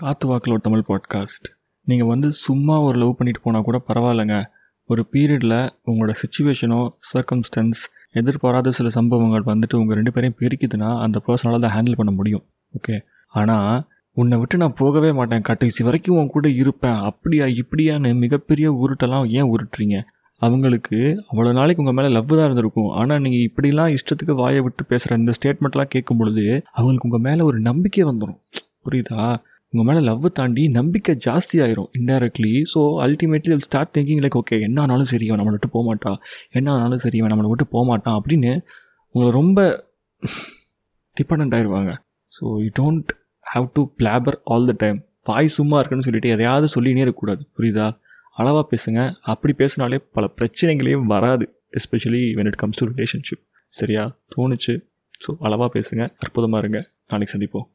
காத்து வாக்கில் ஒரு தமிழ் பாட்காஸ்ட் நீங்கள் வந்து சும்மா ஒரு லவ் பண்ணிட்டு போனால் கூட பரவாயில்லைங்க. ஒரு பீரியடில் உங்களோட சுச்சுவேஷனோ சர்க்கம்ஸ்டன்ஸ் எதிர்பாராத சில சம்பவங்கள் வந்துட்டு உங்கள் ரெண்டு பேரையும் பிரிக்குதுன்னா அந்த பர்சனால் தான் ஹேண்டில் பண்ண முடியும். ஓகே ஆனால் உன்னை விட்டு நான் போகவே மாட்டேன். கடைசி வரைக்கும் உன் கூட இருப்பேன். அப்படியா இப்படியான்னு மிகப்பெரிய உருட்டெல்லாம் ஏன் உருட்டுறீங்க? அவங்களுக்கு அவ்வளோ நாளைக்கு உங்கள் மேலே லவ் தான் இருந்திருக்கும். ஆனால் நீங்கள் இப்படிலாம் இஷ்டத்துக்கு வாயை விட்டு பேசுகிற இந்த ஸ்டேட்மெண்ட்லாம் கேட்கும் பொழுது அவங்களுக்கு உங்கள் மேலே ஒரு நம்பிக்கை வந்துடும் புரியுதா? உங்கள் மேலே லவ் தாண்டி நம்பிக்கை ஜாஸ்தி ஆயிரும் indirectly so ultimately start thinking like okay என்ன ஆனாலும் சரி அவன் நம்மளை விட்டு போகமாட்டா என்ன ஆனாலும் சரி அவன் நம்மளை விட்டு போகமாட்டான் அப்படின்னு உங்களை ரொம்ப டிபெண்ட் ஆயிடுவாங்க so you don't have to blabber all the time வாய் சும்மா இருக்குன்னு சொல்லிட்டு எதையாவது சொல்லினே இருக்கக்கூடாது. புரியுதா? அளவாக பேசுங்க. அப்படி பேசினாலே பல பிரச்சனைகளையும் வராது especially when it comes to relationship சரியா? தோணுச்சு. ஸோ அளவாக பேசுங்க. அற்புதமாக இருங்க. நாளைக்கு சந்திப்போம்.